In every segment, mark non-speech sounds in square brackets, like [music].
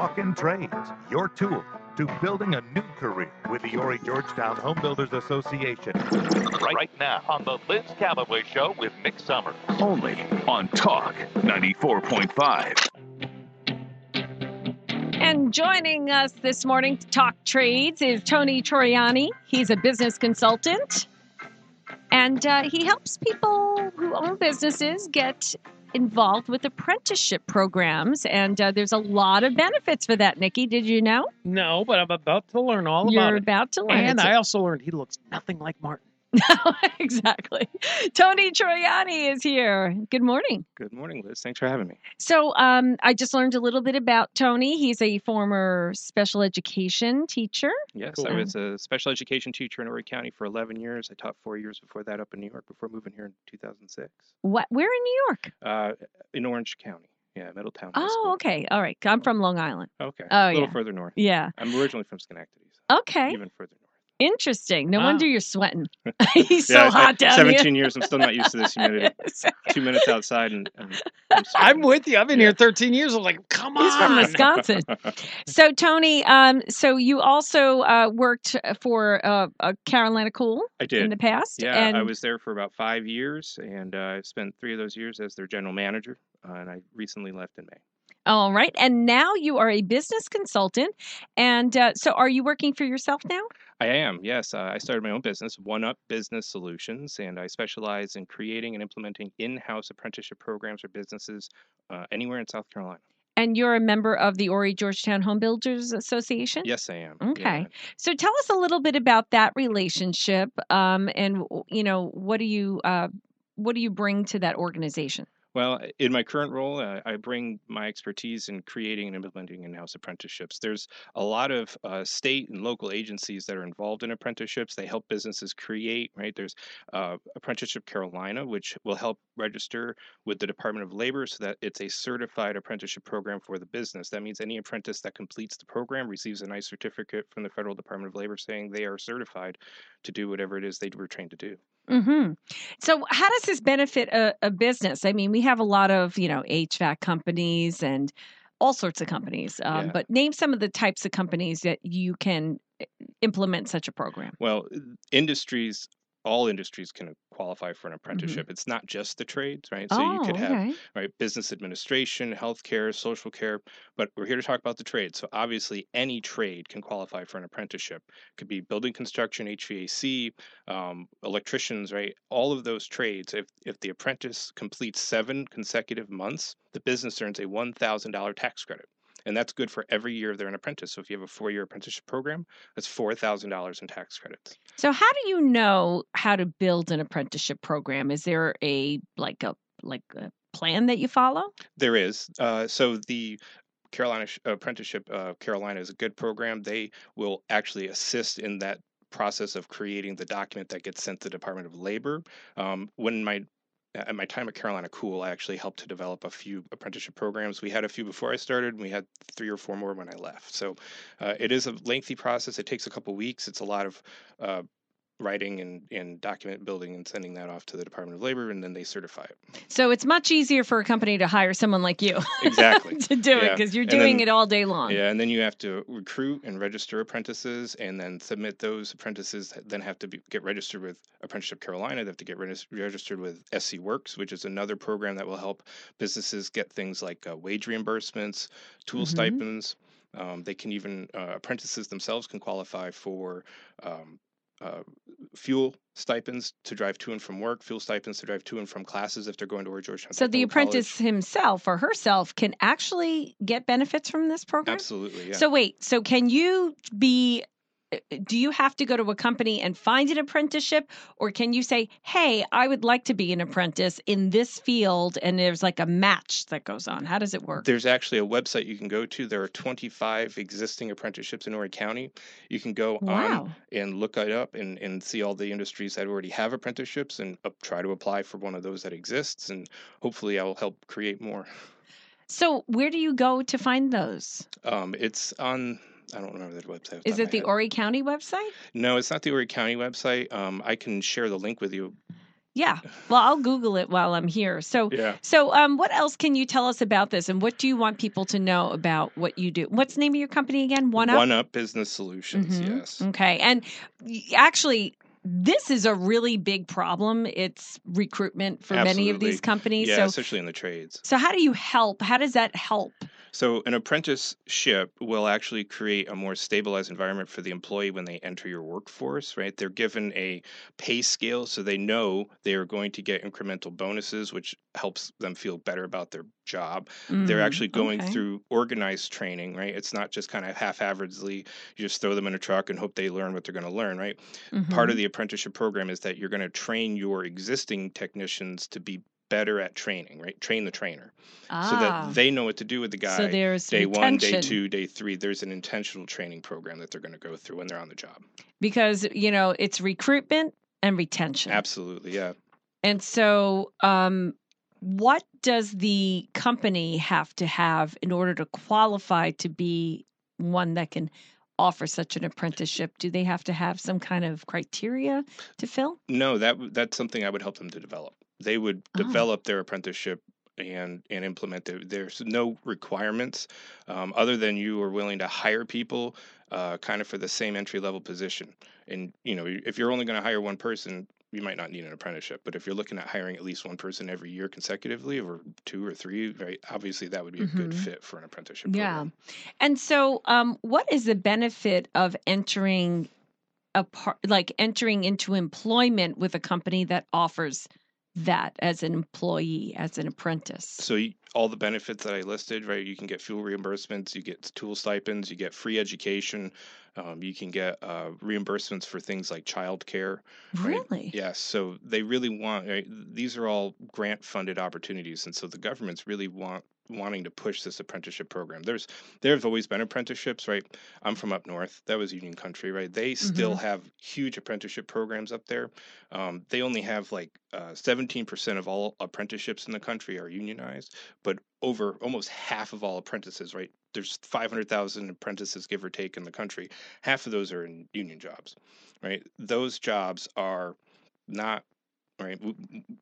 Talking Trades, your tool to building a new career with the Horry Georgetown Home Builders Association. Right now on the Liz Callaway Show with Mick Summers. Only on Talk 94.5. And joining us this morning to talk trades is Tony Troiani. He's a business consultant and uh, he helps people who own businesses get involved with apprenticeship programs. And uh, there's a lot of benefits for that, Nikki. Did you know? No, but I'm about to learn all about. You're about it. about to learn. And I also learned he looks nothing like Martin. [laughs] exactly. Tony Troiani is here. Good morning. Good morning, Liz. Thanks for having me. So, um, I just learned a little bit about Tony. He's a former special education teacher. Yes, Cool. I was a special education teacher in Horry County for 11 years. I taught four years before that up in New York before moving here in 2006. What? Where in New York? Uh, in Orange County. Yeah, Middletown. High Oh, School. okay. All right. I'm from Long Island. Okay. Oh, a little yeah. further north. Yeah. I'm originally from Schenectady. So Okay. Even further north. Interesting. No Wow. wonder you're sweating. [laughs] [laughs] He's so Yeah, I- hot down 17 years. I'm still not used to this humidity. [laughs] Two minutes outside and, and I'm, I'm with you. I've been here 13 years. I'm like, come on. He's from Wisconsin. So, Tony, um, so you also uh, worked for uh, uh, Carolina Cool I did in the past. Yeah, and I was there for about five years, and uh, I spent three of those years as their general manager. Uh, and I recently left in May. All right. And now you are a business consultant. And uh, so are you working for yourself now? I am, yes. Uh, I started my own business, One Up Business Solutions, and I specialize in creating and implementing in house apprenticeship programs for businesses uh, anywhere in South Carolina. And you're a member of the Horry Georgetown Home Builders Association? Yes, I am. Okay. Yeah. So tell us a little bit about that relationship um, and, you know, what do you. Uh, what do you bring to that organization? Well, in my current role, uh, I bring my expertise in creating and implementing in house apprenticeships. There's a lot of uh, state and local agencies that are involved in apprenticeships. They help businesses create, right? There's uh, Apprenticeship Carolina, which will help register with the Department of Labor so that it's a certified apprenticeship program for the business. That means any apprentice that completes the program receives a nice certificate from the Federal Department of Labor saying they are certified to do whatever it is they were trained to do. Hmm So, how does this benefit a, a business? I mean, we have a lot of, you know, HVAC companies and all sorts of companies. Um, Yeah. But name some of the types of companies that you can eh, implement such a program. Well, industries, all industries can qualify for an apprenticeship. It's not just the trades, right? So you could have Mm-hmm. Oh, okay. right business administration, healthcare, social care, but we're here to talk about the trade. So obviously, any trade can qualify for an apprenticeship. Could be building construction, HVAC, um, electricians, right? All of those trades. If if the apprentice completes seven consecutive months, the business earns a one thousand dollar tax credit. And that's good for every year they're an apprentice. So if you have a four-year apprenticeship program, that's four thousand dollars in tax credits. So, how do you know how to build an apprenticeship program? Is there a like a like a plan that you follow? There is. Uh, so the Carolina Sh- Apprenticeship uh, Carolina is a good program. They will actually assist in that process of creating the document that gets sent to the Department of Labor. Um, when my at my time at Carolina Cool, I actually helped to develop a few apprenticeship programs. We had a few before I started, and we had three or four more when I left. So uh, it is a lengthy process. It takes a couple weeks. It's a lot of uh, writing and, and document building and sending that off to the Department of Labor, and then they certify it. So, it's much easier for a company to hire someone like you [laughs] Exactly. to do it because you're doing then- it all day long. Yeah, and then you have to recruit and register apprentices, and then submit those apprentices. that Then have to be, get registered with Apprenticeship Carolina. They have to get regis- registered with SC Works, which is another program that will help businesses get things like uh, wage reimbursements, tool Mhm. stipends. Um, they can even uh, apprentices themselves can qualify for um, uh, fuel stipends to drive to and from work, fuel stipends to drive to and from classes if they're going to George Georgetown. So the apprentice College. himself or herself can actually get benefits from this program. Absolutely, yeah. So wait, so can you be do you have to go to a company and find an apprenticeship or can you say, "Hey, I would like to be an apprentice in this field," and there's like a match that goes on? How does it work? There's actually a website you can go to. There are 25 existing apprenticeships in Horry County. You can go Wow. on and look it up and, and see all the industries that already have apprenticeships and uh, try to apply for one of those that exists. And hopefully, I will help create more. So where do you go to find those? Um, it's on. I don't remember the website. Is it the head. Horry County website? No, it's not the Horry County website. Um, I can share the link with you Yeah. Well, I'll Google it while I'm here. So, Yeah. so um, what else can you tell us about this, and what do you want people to know about what you do? What's the name of your company again? One Up. One Up Business Solutions. Mhm. Yes. Okay, and actually. This is a really big problem. It's recruitment for many of these companies. Yeah, so, especially in the trades. so how do you help? How does that help? So, an apprenticeship will actually create a more stabilized environment for the employee when they enter your workforce, right? They're given a pay scale so they know they are going to get incremental bonuses, which helps them feel better about their job. They're Mm, actually going okay. through organized training, right? It's not just kind of half haphazardly, you just throw them in a truck and hope they learn what they're going to learn, right? Part Mhm. of the apprenticeship program is that you're going to train your existing technicians to be better at training, right? Train the trainer so ah, that they know what to do with the guy so there's day one, day two, day three. There's an intentional training program that they're going to go through when they're on the job. because you know it's recruitment and retention. Absolutely, yeah. And so, um, what does the company have to have in order to qualify to be one that can offer such an apprenticeship? Do they have to have some kind of criteria to fill? No, that that's something I would help them to develop. They would Oh. develop their apprenticeship and and implement it. There's no requirements um, other than you are willing to hire people uh, kind of for the same entry level position. And you know, if you're only going to hire one person, you might not need an apprenticeship. But if you're looking at hiring at least one person every year consecutively, or two or three, right? Obviously, that would be a good Mhm. fit for an apprenticeship. Yeah. program. And so, um, what is the benefit of entering a part, like entering into employment with a company that offers that as an employee, as an apprentice? So y- all the benefits that I listed, right? You can get fuel reimbursements, you get tool stipends, you get free education, um, you can get uh, reimbursements for things like childcare. right? Really? Yes. So they really want. Right? These are all grant-funded opportunities, and so the government's really want wanting to push this apprenticeship program. There's there have always been apprenticeships, right? I'm from up north. That was Union Country, right? They still have huge apprenticeship programs up there. Um, they only have like uh, 17% of all apprenticeships in the country are unionized, but over almost half of all apprentices, right? There's 500,000 apprentices, give or take, in the country. Half of those are in union jobs, right? Those jobs are not right.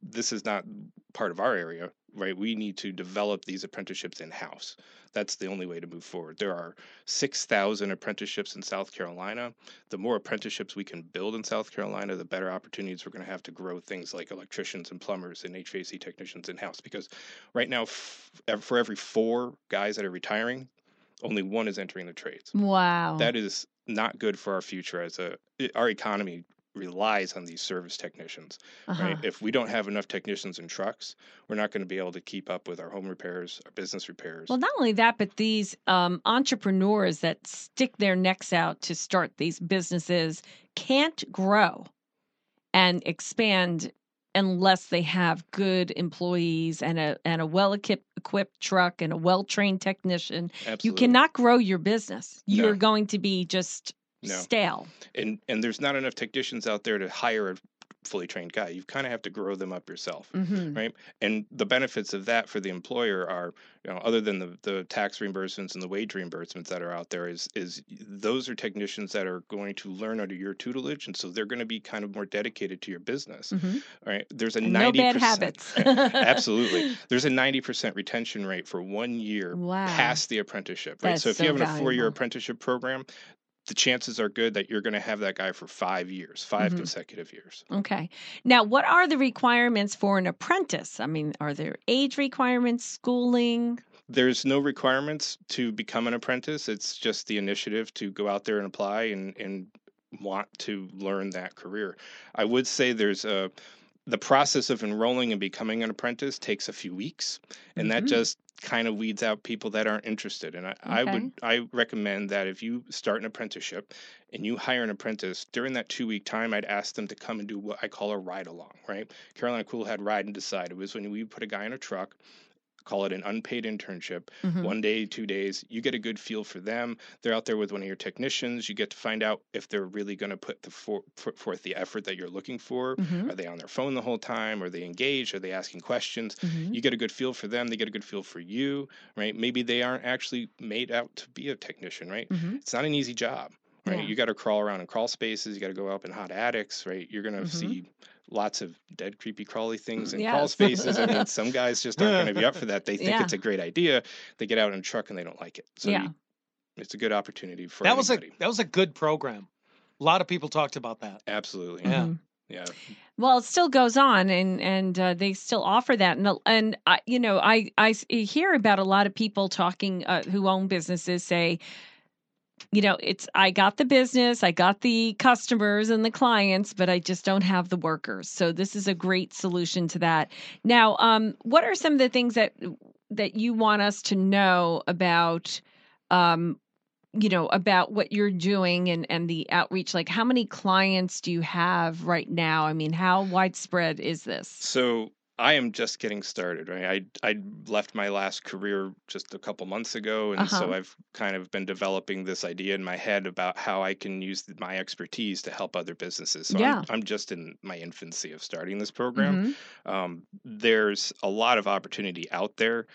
This is not part of our area, right? We need to develop these apprenticeships in house. That's the only way to move forward. There are 6,000 apprenticeships in South Carolina. The more apprenticeships we can build in South Carolina, the better opportunities we're going to have to grow things like electricians and plumbers and HVAC technicians in house. Because right now, f- for every four guys that are retiring, only one is entering the trades. Wow. That is not good for our future as a our economy relies on these service technicians uh-huh. right if we don't have enough technicians and trucks we're not going to be able to keep up with our home repairs our business repairs Well, not only that, but these um, entrepreneurs that stick their necks out to start these businesses can't grow and expand unless they have good employees and a and a well equipped equipped truck and a well trained technician. You cannot grow your business. You're going to be just No. stale. and and there's not enough technicians out there to hire a fully trained guy you kind of have to grow them up yourself hmm right and the benefits of that for the employer are you know other than the, the tax reimbursements and the wage reimbursements that are out there is is those are technicians that are going to learn under your tutelage and so they're going to be kind of more dedicated to your business hmm right there's a 90% no bad habits. [laughs] absolutely [laughs] there's a 90% retention rate for one year Wow. past the apprenticeship right That's so if you so have a four-year apprenticeship program the chances are good that you're going to have that guy for five years 5 Mhm. consecutive years Okay. Now, what are the requirements for an apprentice? I mean, are there age requirements, schooling? there's no requirements to become an apprentice it's just the initiative to go out there and apply and and want to learn that career i would say there's a the process of enrolling and becoming an apprentice takes a few weeks and that Mhm. just kind of weeds out people that aren't interested and I, I would i recommend that if you start an apprenticeship and you hire an apprentice during that two week time i'd ask them to come and do what i call a ride along right? Carolina cool had ride and decide. It was when we put a guy in a truck call it an unpaid internship Mhm. one day, two days. You get a good feel for them. They're out there with one of your technicians. You get to find out if they're really going to put the for, put forth the effort that you're looking for. Mhm. Are they on their phone the whole time? Are they engaged? Are they asking questions? Mhm. You get a good feel for them. They get a good feel for you, right? Maybe they aren't actually made out to be a technician, right? Mhm. It's not an easy job. Right? Yeah. You got to crawl around in crawl spaces. You got to go up in hot attics, right? You're gonna Mhm. see lots of dead, creepy, crawly things in Yes. crawl spaces. I mean, [laughs] some guys just aren't going to be up for that. They think Yeah. it's a great idea. They get out in a truck and they don't like it. So Yeah. you- it's a good opportunity for That was a that was a good program. A lot of people talked about that. Absolutely. Yeah. Mhm. Yeah. Well, it still goes on, and and uh, they still offer that, and and I, you know, I I hear about a lot of people talking uh, who own businesses say, you know, it's I got the business, I got the customers and the clients, but I just don't have the workers. So this is a great solution to that. Now, um, what are some of the things that that you want us to know about? Um, you know about what you're doing and and the outreach like how many clients do you have right now i mean how widespread is this So I am just getting started, right? I I left my last career just a couple months ago, and so Uh-huh. I've kind of been developing this idea in my head about how I can use my expertise to help other businesses. So Yeah. I'm, I'm just in my infancy of starting this program. Mhm. Um, there's a lot of opportunity out there,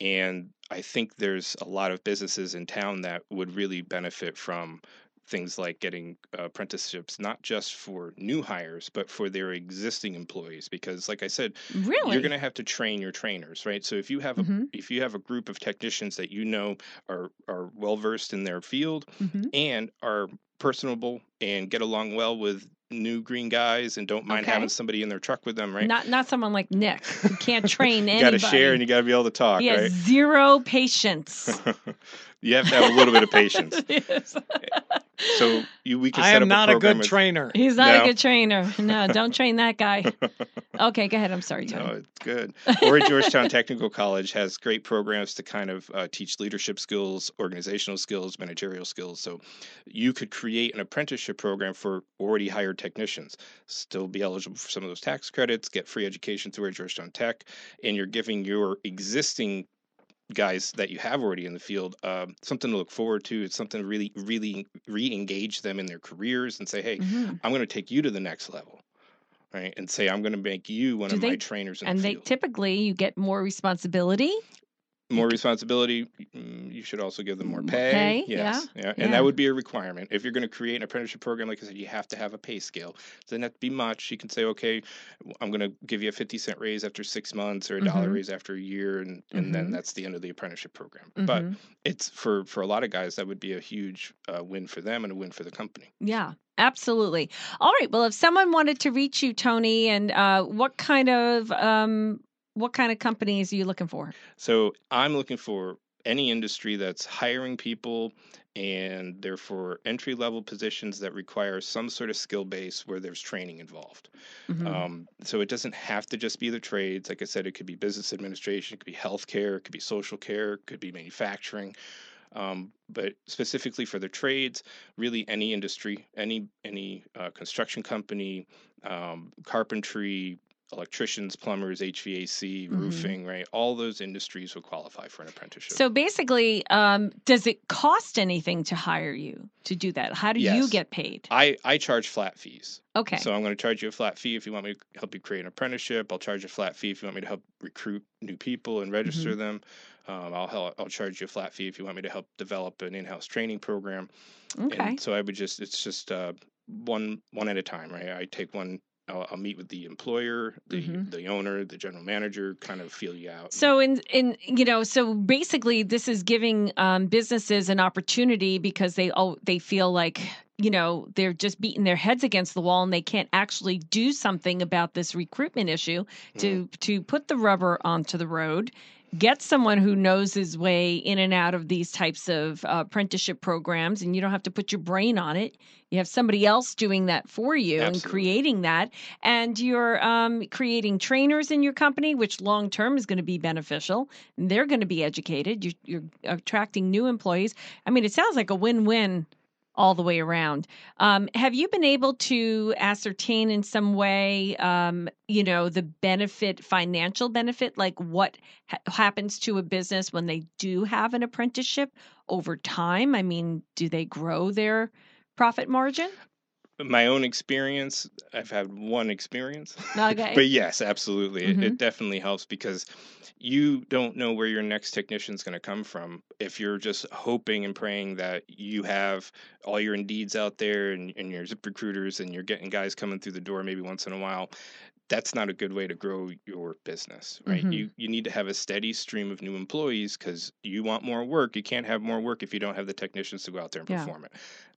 and I think there's a lot of businesses in town that would really benefit from things like getting uh, apprenticeships, not just for new hires, but for their existing employees. Because, like I said, really you're going to have to train your trainers, right? So if you have a Mhm. if you have a group of technicians that you know are are well versed in their field Mhm. and are personable and get along well with new green guys and don't mind Okay. having somebody in their truck with them, right? not not someone like nick who can't [laughs] train you anybody got to share and you got to be able to talk, he right? zero patience [laughs] you have to have a little bit of [laughs] patience. Yes. So you we can I am up not a a good with- trainer. he's not No. a good trainer no [laughs] don't train that guy okay go ahead i'm sorry Tony. No, it's good. Or Georgetown Technical College has great programs to kind of uh, teach leadership skills, organizational skills, managerial skills. So you could create an apprenticeship program for already hired technicians, still be eligible for some of those tax credits, get free education through Georgetown Tech, and you're giving your existing guys that you have already in the field um, something to look forward to. It's something to really, really re-engage them in their careers and say, hey, Mhm. I'm going to take you to the next level. Right, and say I'm going to make you one Do of my trainers in and the they field typically you get more responsibility more responsibility mm, you should also give them more pay, pay, yeah, yes yeah, yeah. and that would be a requirement if you're going to create an apprenticeship program like i said you have to have a pay scale it doesn't have to be much you can say okay I'm going to give you a 50 cent raise after six months or a dollar Mhm. raise after a year and, and then Mhm. that's the end of the apprenticeship program but Mhm. it's for for a lot of guys that would be a huge uh, win for them and a win for the company Yeah, absolutely. All right. Well, if someone wanted to reach you, Tony, and uh, what kind of um, what kind of companies are you looking for? So I'm looking for any industry that's hiring people and they're for entry level positions that require some sort of skill base where there's training involved. Mhm. Um, so it doesn't have to just be the trades. Like I said, it could be business administration, it could be healthcare, it could be social care, it could be manufacturing. Um, but specifically for the trades, really any industry, any any uh, construction company, um, carpentry, electricians, plumbers, HVAC, Mhm. roofing, right? All those industries will qualify for an apprenticeship. So basically, um, does it cost anything to hire you to do that? How do you get paid? I, I charge flat fees. Okay. So I'm going to charge you a flat fee if you want me to help you create an apprenticeship. I'll charge you a flat fee if you want me to help recruit new people and register Mm-hmm. them. Um, I'll help, I'll charge you a flat fee if you want me to help develop an in-house training program. okay. And so I would just it's just uh, one one at a time, right? I take one. I'll, I'll meet with the employer, the Mhm. the owner, the general manager, kind of feel you out. So in in you know so basically this is giving um, businesses an opportunity because they oh they feel like you know they're just beating their heads against the wall and they can't actually do something about this recruitment issue to to put the rubber onto the road get someone who knows his way in and out of these types of uh, apprenticeship programs and you don't have to put your brain on it. You have somebody else doing that for you and creating that. And you're um, creating trainers in your company which long term is going to be beneficial. And they're going to be educated. You, you're attracting new employees. I mean it sounds like a win-win all the way around. Um, have you been able to ascertain in some way, um, you know, the benefit, financial benefit, like what ha- happens to a business when they do have an apprenticeship over time? I mean, do they grow their profit margin? My own experience, I've had one experience. [laughs] Okay. But yes, absolutely. It, Mhm. it definitely helps because you don't know where your next technician is going to come from. If you're just hoping and praying that you have all your Indeeds out there and, and your zip recruiters and you're getting guys coming through the door maybe once in a while, that's not a good way to grow your business, right? Mhm. You you need to have a steady stream of new employees because you want more work. You can't have more work if you don't have the technicians to go out there and Yeah. perform it.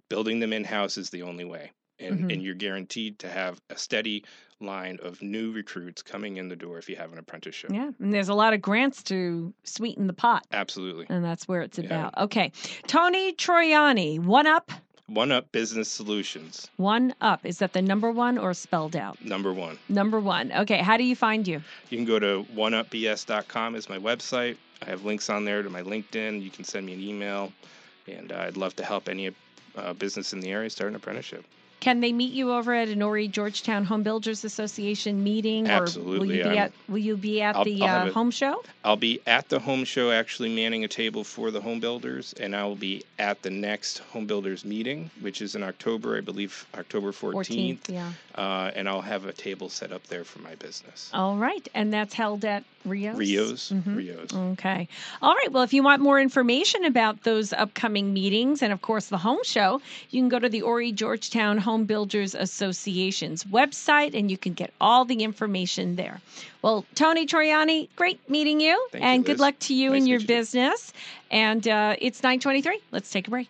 Building them in house is the only way and, Mhm. and you're guaranteed to have a steady line of new recruits coming in the door if you have an apprenticeship. yeah, and there's a lot of grants to sweeten the pot. Absolutely. And that's where it's Yeah. about. Okay. Tony Troiani, one up, One Up Business Solutions, one up. Is that the number one or spelled out? number one. Number one. Okay. How do you find you? You can go to oneupbs.com is my website. I have links on there to my LinkedIn. You can send me an email, and uh, I'd love to help any uh, business in the area start an apprenticeship. Can they meet you over at an Horry Georgetown Home Builders Association meeting? Or will Absolutely, you be I'm- at Will you be at I'll- the I'll uh, home show? I'll be at the home show actually manning a table for the home builders, and I will be at the next home builders meeting, which is in October, I believe October 14th. Yeah. Uh, and I'll have a table set up there for my business. All right. And that's held at Rios. Rios, Mhm. Rios. Okay. All right. Well, if you want more information about those upcoming meetings and, of course, the home show, you can go to the Ori Georgetown Home Builders Association's website and you can get all the information there. Well, Tony Troiani, great meeting you Thank you, and good luck to you Nice in your you, business. And uh, it's 923. Let's take a break.